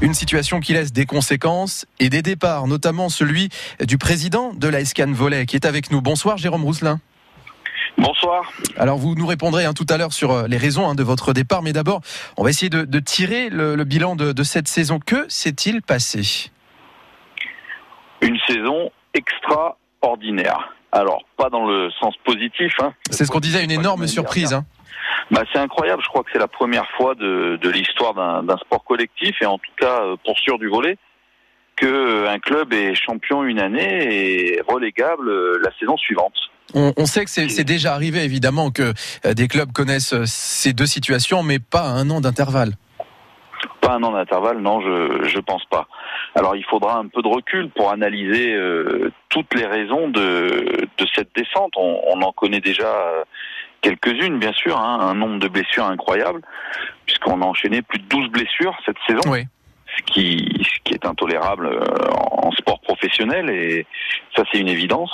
Une situation qui laisse des conséquences et des départs, notamment celui du président de la SCAN Volley qui est avec nous. Bonsoir Jérôme Rousselin. Bonsoir. Alors vous nous répondrez hein, tout à l'heure sur euh, les raisons hein, de votre départ, mais d'abord on va essayer de, tirer le, bilan de, de, cette saison. Que s'est-il passé? Une saison extraordinaire. Alors pas dans le sens positif. Hein. C'est ce qu'on disait, une énorme surprise. Bah, c'est incroyable. Je crois que c'est la première fois de, de l'histoire d'un sport collectif et en tout cas euh, pour sûr du volet que euh, un club est champion une année et relégable euh, la saison suivante. On, on sait que c'est déjà arrivé évidemment que des clubs connaissent ces deux situations, mais pas à un an d'intervalle. Pas un an d'intervalle, non, je je pense pas. Alors il faudra un peu de recul pour analyser toutes les raisons de de cette descente. On, on en connaît déjà quelques-unes, bien sûr, hein, un nombre de blessures incroyable, puisqu'on a enchaîné plus de 12 blessures cette saison. Ce qui, ce qui est intolérable euh, en sport professionnel, et ça c'est une évidence.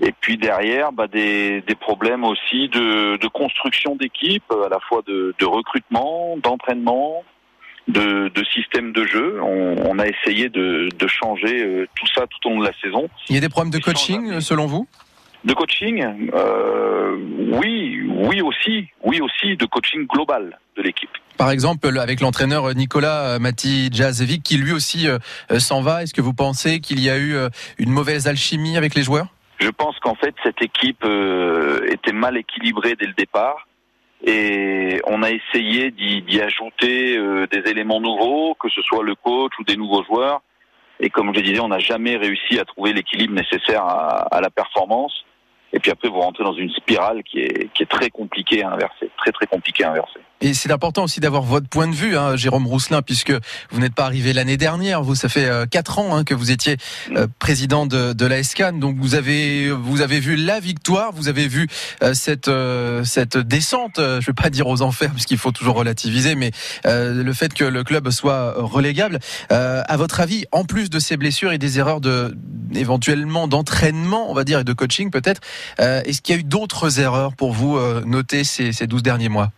Et puis derrière, bah, des, des problèmes aussi de, de construction d'équipe, à la fois de, de recrutement, d'entraînement, de, de, système de jeu. On, on a essayé de, de changer euh, tout ça tout au long de la saison. Il y a des problèmes de coaching, selon vous? De coaching, euh, oui, oui aussi, oui aussi de coaching global de l'équipe. Par exemple, avec l'entraîneur Nicolas Matidjazevic qui lui aussi euh, s'en va, est-ce que vous pensez qu'il y a eu euh, une mauvaise alchimie avec les joueurs? Je pense qu'en fait cette équipe était mal équilibrée dès le départ et on a essayé d'y ajouter des éléments nouveaux, que ce soit le coach ou des nouveaux joueurs. Et comme je disais, on n'a jamais réussi à trouver l'équilibre nécessaire à, la performance. Et puis après, vous rentrez dans une spirale qui est, qui est très compliquée à inverser, très très compliquée à inverser. Et c'est important aussi d'avoir votre point de vue, hein, Jérôme Rousselin, puisque vous n'êtes pas arrivé l'année dernière. Vous, ça fait euh, quatre ans hein, que vous étiez euh, président de, de la SCAN. Donc vous avez vous avez vu la victoire, vous avez vu euh, cette cette descente. je ne vais pas dire aux enfers, puisqu'il faut toujours relativiser, mais le fait que le club soit relégable. à votre avis, en plus de ces blessures et des erreurs de éventuellement d'entraînement, on va dire, et de coaching peut-être, est-ce qu'il y a eu d'autres erreurs pour vous noter ces, ces 12 derniers mois?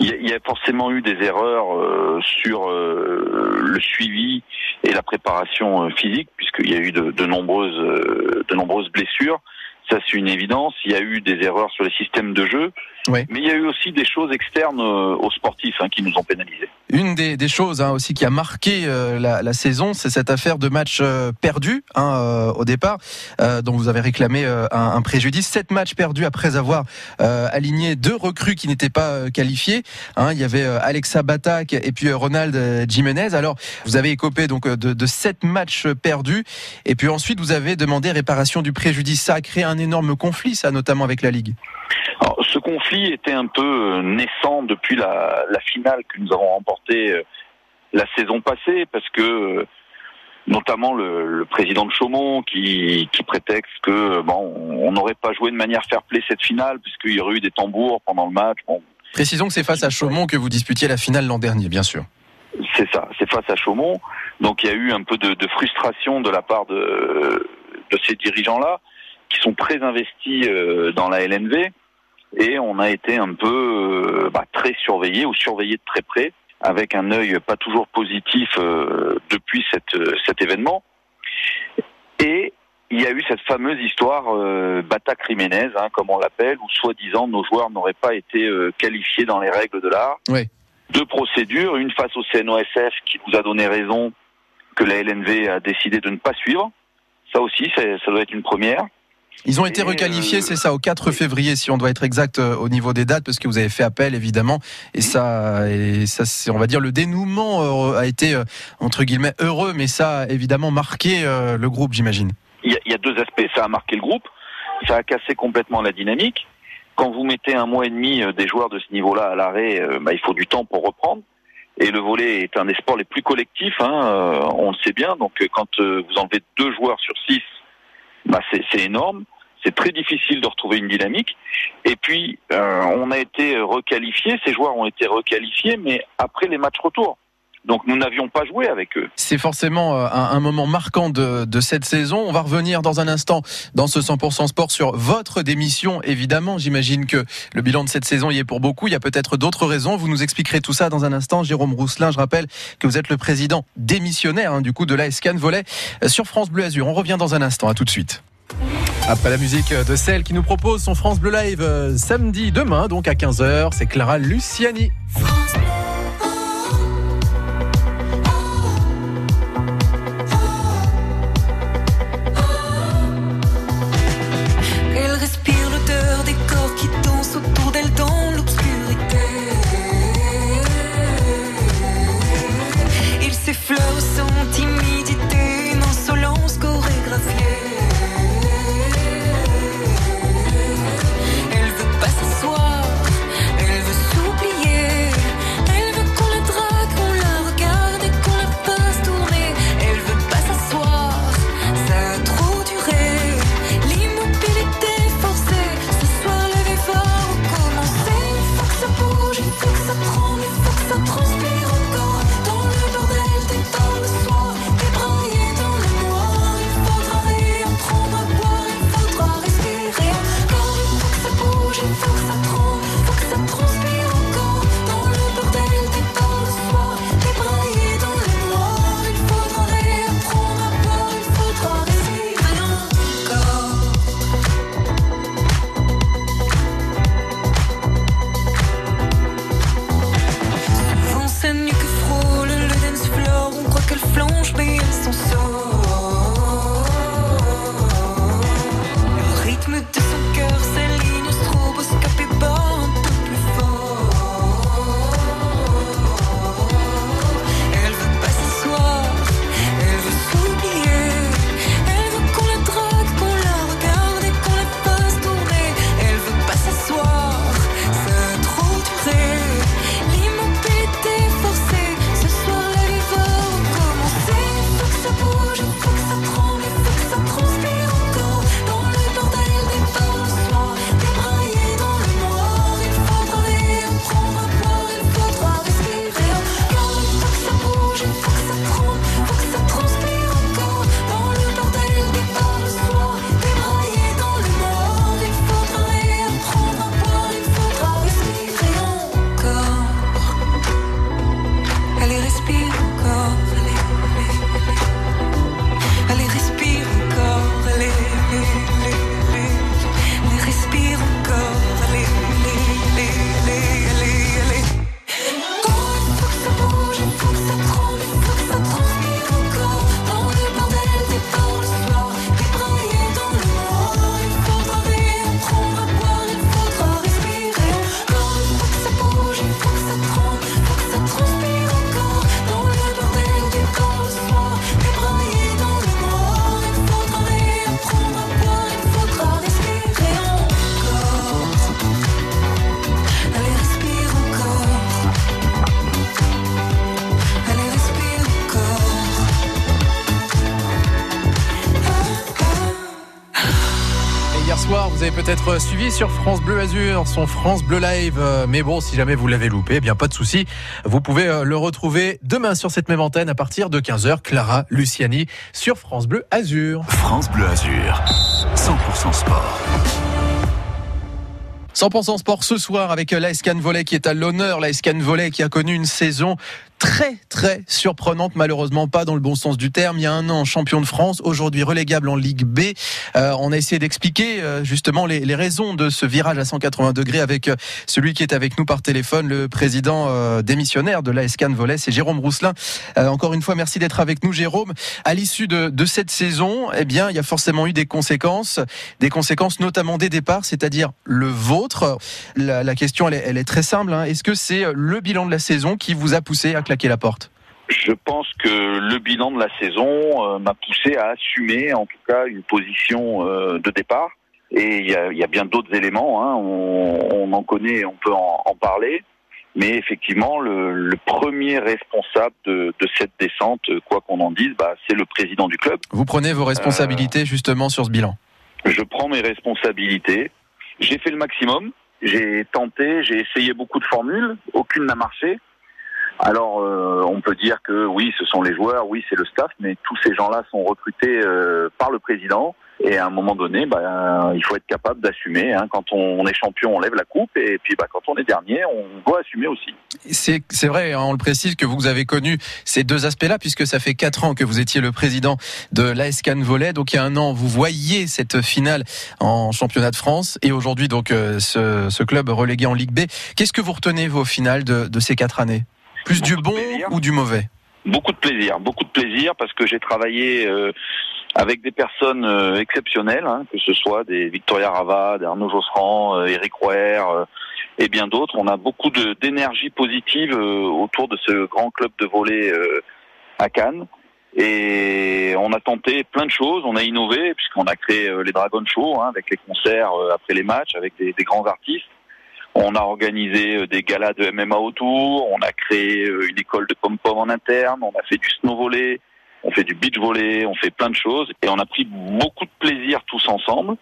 Il y, a forcément eu des erreurs euh, sur euh, le suivi et la préparation euh, physique, puisqu'il y a eu de, de nombreuses, de nombreuses blessures. Ça, c'est une évidence. Il y a eu des erreurs sur les systèmes de jeu. Mais il y a eu aussi des choses externes aux sportifs hein, qui nous ont pénalisés. Une des, des choses hein, aussi qui a marqué la, la, saison, c'est cette affaire de match perdu hein, au départ, dont vous avez réclamé un, un, préjudice. Sept matchs perdus après avoir aligné deux recrues qui n'étaient pas qualifiées. Il y avait Alexa Batak et puis Ronald Jimenez. Alors, vous avez écopé donc de, de sept matchs perdus, et puis ensuite vous avez demandé réparation du préjudice. Ça a créé un énorme conflit, ça, notamment avec la Ligue. Alors, ce conflit était un peu euh, naissant depuis la, la finale que nous avons remportée euh, la saison passée, parce que euh, notamment le, le, président de Chaumont qui, qui prétexte que bon, on n'aurait pas joué de manière fair-play cette finale puisqu'il y aurait eu des tambours pendant le match. Bon. Précisons que c'est face à Chaumont que vous disputiez la finale l'an dernier, bien sûr. C'est ça, c'est face à Chaumont. Donc il y a eu un peu de, de frustration de la part de, de ces dirigeants-là qui sont très investis euh, dans la LNV et on a été un peu euh, bah, très surveillé ou surveillé de très près avec un œil pas toujours positif euh, depuis cette, cet événement. Et il y a eu cette fameuse histoire euh, Bata Jiménez, hein, comme on l'appelle, où soi-disant nos joueurs n'auraient pas été qualifiés dans les règles de l'art. Oui. Deux procédures, une face au CNOSF qui nous a donné raison que la LNV a décidé de ne pas suivre. Ça aussi, ça doit être une première. Ils ont été requalifiés, c'est ça, au 4 février, si on doit être exact euh, au niveau des dates, parce que vous avez fait appel, évidemment. Et ça, et ça c'est, on va dire, le dénouement euh, a été, euh, entre guillemets, heureux, mais ça a évidemment marqué le groupe, j'imagine. Il y, a, deux aspects. Ça a marqué le groupe, ça a cassé complètement la dynamique. Quand vous mettez un mois et demi des joueurs de ce niveau-là à l'arrêt, bah, il faut du temps pour reprendre. Et le volet est un des sports les plus collectifs, hein, on le sait bien. Donc quand vous enlevez deux joueurs sur six, bah c'est énorme. C'est très difficile de retrouver une dynamique. Et puis, euh, on a été requalifiés, ces joueurs ont été requalifiés, mais après les matchs retour. Donc nous n'avions pas joué avec eux. C'est forcément euh, un, moment marquant de, de, cette saison. On va revenir dans un instant dans ce 100% sport sur votre démission. Évidemment, j'imagine que le bilan de cette saison y est pour beaucoup. Il y a peut-être d'autres raisons. Vous nous expliquerez tout ça dans un instant. Jérôme Rousselin, je rappelle que vous êtes le président démissionnaire hein, du coup de la SCAN Volet euh, sur France Bleu Azur. On revient dans un instant. À tout de suite. Après la musique de celle qui nous propose son France Bleu Live euh, samedi demain, donc à 15h, c'est Clara Luciani. Vous avez peut-être suivi sur France Bleu Azur son France Bleu Live. Euh, mais bon, si jamais vous l'avez loupé, eh bien pas de souci. Vous pouvez euh, le retrouver demain sur cette même antenne à partir de 15h. Clara Luciani sur France Bleu Azur. France Bleu Azur, 100% sport. 100% sport ce soir avec l'ASCAN Volley qui est à l'honneur. L'ASCAN Volley qui a connu une saison très très surprenante, malheureusement pas dans le bon sens du terme. Il y a un an, champion de France, aujourd'hui relégable en Ligue B. Euh, on a essayé d'expliquer euh, justement les, raisons de ce virage à 180 degrés avec euh, celui qui est avec nous par téléphone, le président démissionnaire de l'ASCAN Volley, c'est Jérôme Rousselin. encore une fois, merci d'être avec nous, Jérôme. À l'issue de, cette saison, eh bien, il y a forcément eu des conséquences, des conséquences notamment des départs, c'est-à-dire le vôtre. La, question, elle est, elle est, très simple. Hein. Est-ce que c'est le bilan de la saison qui vous a poussé à claquer la porte je pense que le bilan de la saison euh, m'a poussé à assumer en tout cas une position euh, de départ. Et il y a, y a, bien d'autres éléments, hein. on, on, en connaît, on peut en, en parler. Mais effectivement, le, le premier responsable de, de, cette descente, quoi qu'on en dise, bah, c'est le président du club. Vous prenez vos responsabilités euh, justement sur ce bilan Je prends mes responsabilités. J'ai fait le maximum. J'ai tenté, j'ai essayé beaucoup de formules. Aucune n'a marché. Alors, on peut dire que oui, ce sont les joueurs, oui, c'est le staff, mais tous ces gens-là sont recrutés par le président. Et à un moment donné, bah, il faut être capable d'assumer. Hein. Quand on, est champion, on lève la coupe. Et puis, bah, quand on est dernier, on doit assumer aussi. C'est, vrai, hein, on le précise, que vous avez connu ces deux aspects-là, puisque ça fait quatre ans que vous étiez le président de l'AS Cannes Volley. Donc, il y a un an, vous voyez cette finale en championnat de France. Et aujourd'hui, donc, euh, ce, ce, club relégué en Ligue B. Qu'est-ce que vous retenez, vos finales de, de ces quatre années? Plus du bon ou du mauvais Beaucoup de plaisir, beaucoup de plaisir, parce que j'ai travaillé... Euh, avec des personnes euh, exceptionnelles, hein, que ce soit des Victoria Rava, des Arnaud Josserand, Eric euh, Roer euh, et bien d'autres. On a beaucoup d'énergie positive autour de ce grand club de volley à Cannes. Et on a tenté plein de choses, on a innové puisqu'on a créé les Dragon Show hein, avec les concerts après les matchs, avec des, des, grands artistes. On a organisé des galas de MMA autour, on a créé une école de pom-pom en interne, on a fait du snow volley, on fait du beach volley, on fait plein de choses et on a pris beaucoup de plaisir tous ensemble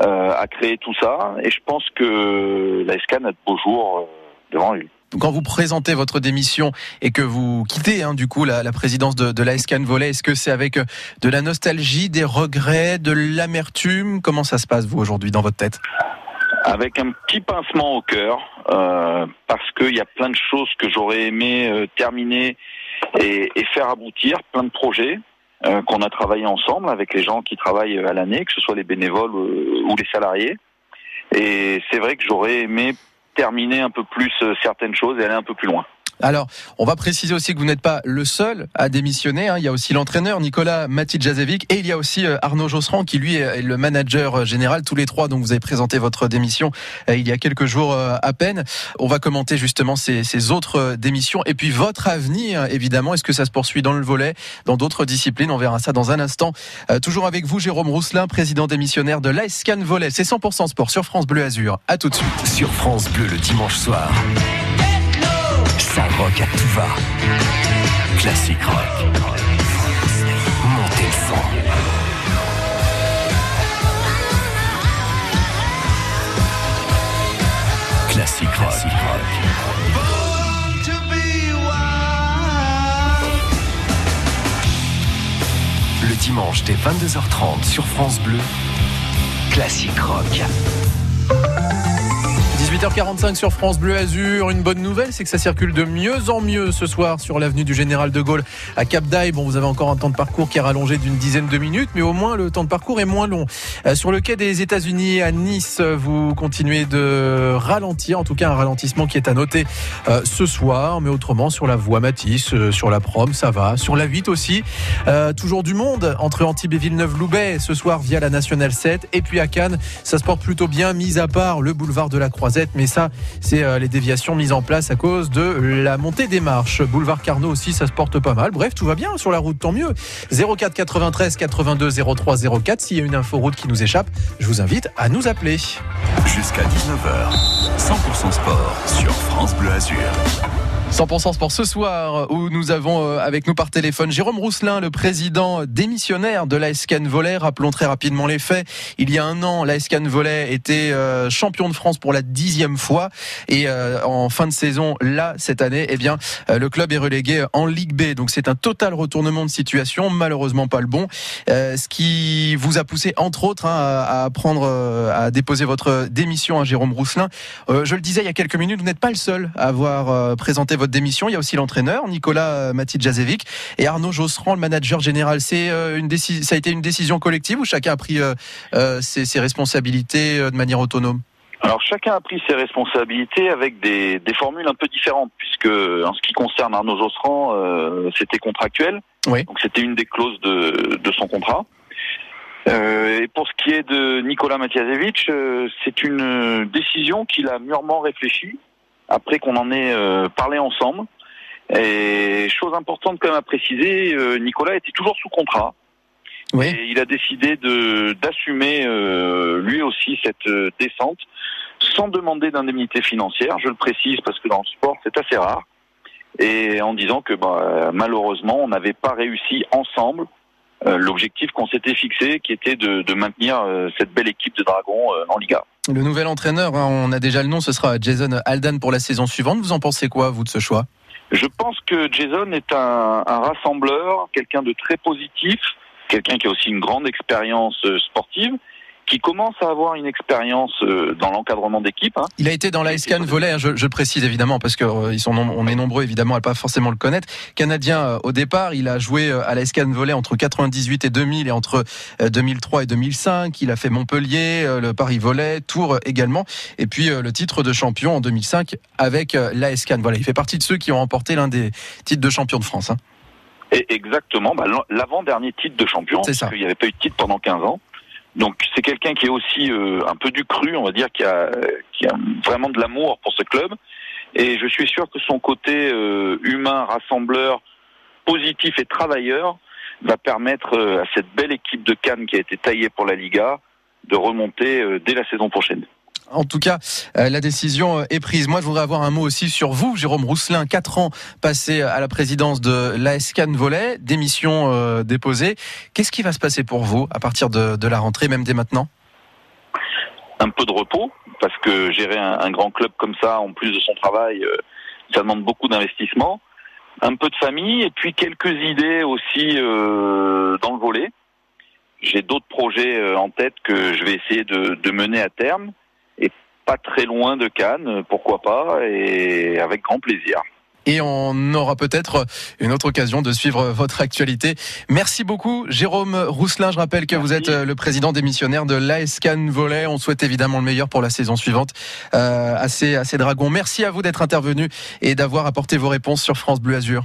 euh, à créer tout ça. Et je pense que la SCAN a de beaux jours euh, devant lui. Quand vous présentez votre démission et que vous quittez hein, du coup la, présidence de, de la SCAN Volley, est-ce que c'est avec euh, de la nostalgie, des regrets, de l'amertume? Comment ça se passe vous aujourd'hui dans votre tête? Avec un petit pincement au cœur, euh, parce qu'il y a plein de choses que j'aurais aimé euh, terminer et, faire aboutir, plein de projets euh, qu'on a travaillé ensemble avec les gens qui travaillent à l'année, que ce soit les bénévoles ou les salariés. Et c'est vrai que j'aurais aimé terminer un peu plus certaines choses et aller un peu plus loin. Alors, on va préciser aussi que vous n'êtes pas le seul à démissionner. Hein. Il y a aussi l'entraîneur Nicolas Matidjazevic et il y a aussi euh, Arnaud Josserand qui lui est le manager euh, général. Tous les trois, donc vous avez présenté votre démission euh, il y a quelques jours à peine. On va commenter justement ces, autres démissions et puis votre avenir, évidemment. Est-ce que ça se poursuit dans le volet, dans d'autres disciplines? On verra ça dans un instant. toujours avec vous, Jérôme Rousselin, président démissionnaire de l'IceCan Volet. C'est 100% sport sur France Bleu Azur. À tout de suite. Sur France Bleu le dimanche soir. Rock à tout va. Classique rock. Montez le son. Classique rock. Le dimanche dès 22h30 sur France Bleu, Classique Rock. 18h45 sur France Bleu Azur. Une bonne nouvelle, c'est que ça circule de mieux en mieux ce soir sur l'avenue du Général de Gaulle à Cap d'Aille. Bon, vous avez encore un temps de parcours qui est rallongé d'une dizaine de minutes, mais au moins le temps de parcours est moins long. Euh, sur le quai des États-Unis à Nice, vous continuez de ralentir, en tout cas un ralentissement qui est à noter euh, ce soir, mais autrement sur la voie Matisse, euh, sur la Prom, ça va. Sur la 8 aussi, toujours du monde entre Antibes et Villeneuve-Loubet ce soir via la Nationale 7. Et puis à Cannes, ça se porte plutôt bien, mis à part le boulevard de la Croisette mais ça, c'est euh, les déviations mises en place à cause de la montée des marches. Boulevard Carnot aussi, ça se porte pas mal. Bref, tout va bien sur la route, tant mieux. 04 93 82 03 04. S'il y a une info route qui nous échappe, je vous invite à nous appeler. Jusqu'à 19h, 100% sport sur France Bleu Azur. 100% sport ce soir où nous avons euh, avec nous par téléphone Jérôme Rousselin, le président démissionnaire de la SCAN Volley. Rappelons très rapidement les faits. Il y a un an, la SCAN Volley était euh, champion de France pour la dixième fois et euh, en fin de saison, là cette année, eh bien le club est relégué en Ligue B. Donc c'est un total retournement de situation, malheureusement pas le bon. ce qui vous a poussé entre autres hein, à, prendre, à déposer votre démission à Jérôme Rousselin. je le disais il y a quelques minutes, vous n'êtes pas le seul à avoir présenté votre démission. Il y a aussi l'entraîneur, Nicolas euh, Matidjazevic, et Arnaud Josserand, le manager général. C'est euh, une ça a été une décision collective ou chacun a pris euh, ses, responsabilités de manière autonome? Alors chacun a pris ses responsabilités avec des, formules un peu différentes, puisque en ce qui concerne Arnaud Josserand, c'était contractuel. Donc c'était une des clauses de, son contrat. et pour ce qui est de Nicolas Matiasevich, c'est une décision qu'il a mûrement réfléchie après qu'on en ait euh, parlé ensemble. Et chose importante quand même à préciser, euh, Nicolas était toujours sous contrat. Oui. Et il a décidé de d'assumer euh, lui aussi cette descente sans demander d'indemnité financière. Je le précise parce que dans le sport c'est assez rare. Et en disant que bah, malheureusement on n'avait pas réussi ensemble l'objectif qu'on s'était fixé, qui était de, de maintenir cette belle équipe de Dragons en Liga. Le nouvel entraîneur, hein, on a déjà le nom, ce sera Jason Aldan pour la saison suivante. Vous en pensez quoi, vous, de ce choix? Je pense que Jason est un, rassembleur, quelqu'un de très positif, quelqu'un qui a aussi une grande expérience euh, sportive qui commence à avoir une expérience euh, dans l'encadrement d'équipe. Hein. Il a été dans l'Icecan Volley, hein, je, je, précise évidemment parce que euh, ils sont on est nombreux évidemment à pas forcément le connaître. Canadien euh, au départ, il a joué à l'Icecan Volley entre 98 et 2000 et entre 2003 et 2005. Il a fait Montpellier, le Paris Volley, Tours également, et puis le titre de champion en 2005 avec l'Icecan Voilà, il fait partie de ceux qui ont remporté l'un des titres de champion de France. Hein. Et exactement, bah, l'avant-dernier titre de champion, parce qu'il n'y avait pas eu de titre pendant 15 ans. Donc c'est quelqu'un qui est aussi euh, un peu du cru, on va dire, qui a, vraiment de l'amour pour ce club. Et je suis sûr que son côté euh, humain, rassembleur, positif et travailleur va permettre euh, à cette belle équipe de Cannes qui a été taillée pour la Liga de remonter dès la saison prochaine. En tout cas, euh, la décision euh, est prise. Moi, je voudrais avoir un mot aussi sur vous, Jérôme Rousselin. Quatre ans passés à la présidence de l'ASCAN Volley, démission euh, déposée. Qu'est-ce qui va se passer pour vous à partir de, la rentrée, même dès maintenant? Un peu de repos, parce que gérer un, grand club comme ça, en plus de son travail, ça demande beaucoup d'investissement. Un peu de famille et puis quelques idées aussi dans le volet. J'ai d'autres projets en tête que je vais essayer de mener à terme pas très loin de Cannes, pourquoi pas, et avec grand plaisir et on aura peut-être une autre occasion de suivre votre actualité. Merci beaucoup, Jérôme Rousselin. Je rappelle que vous êtes le président démissionnaire de l'ASCAN Volley. On souhaite évidemment le meilleur pour la saison suivante euh, à, ces, à ces Dragons. Merci à vous d'être intervenu et d'avoir apporté vos réponses sur France Bleu Azur.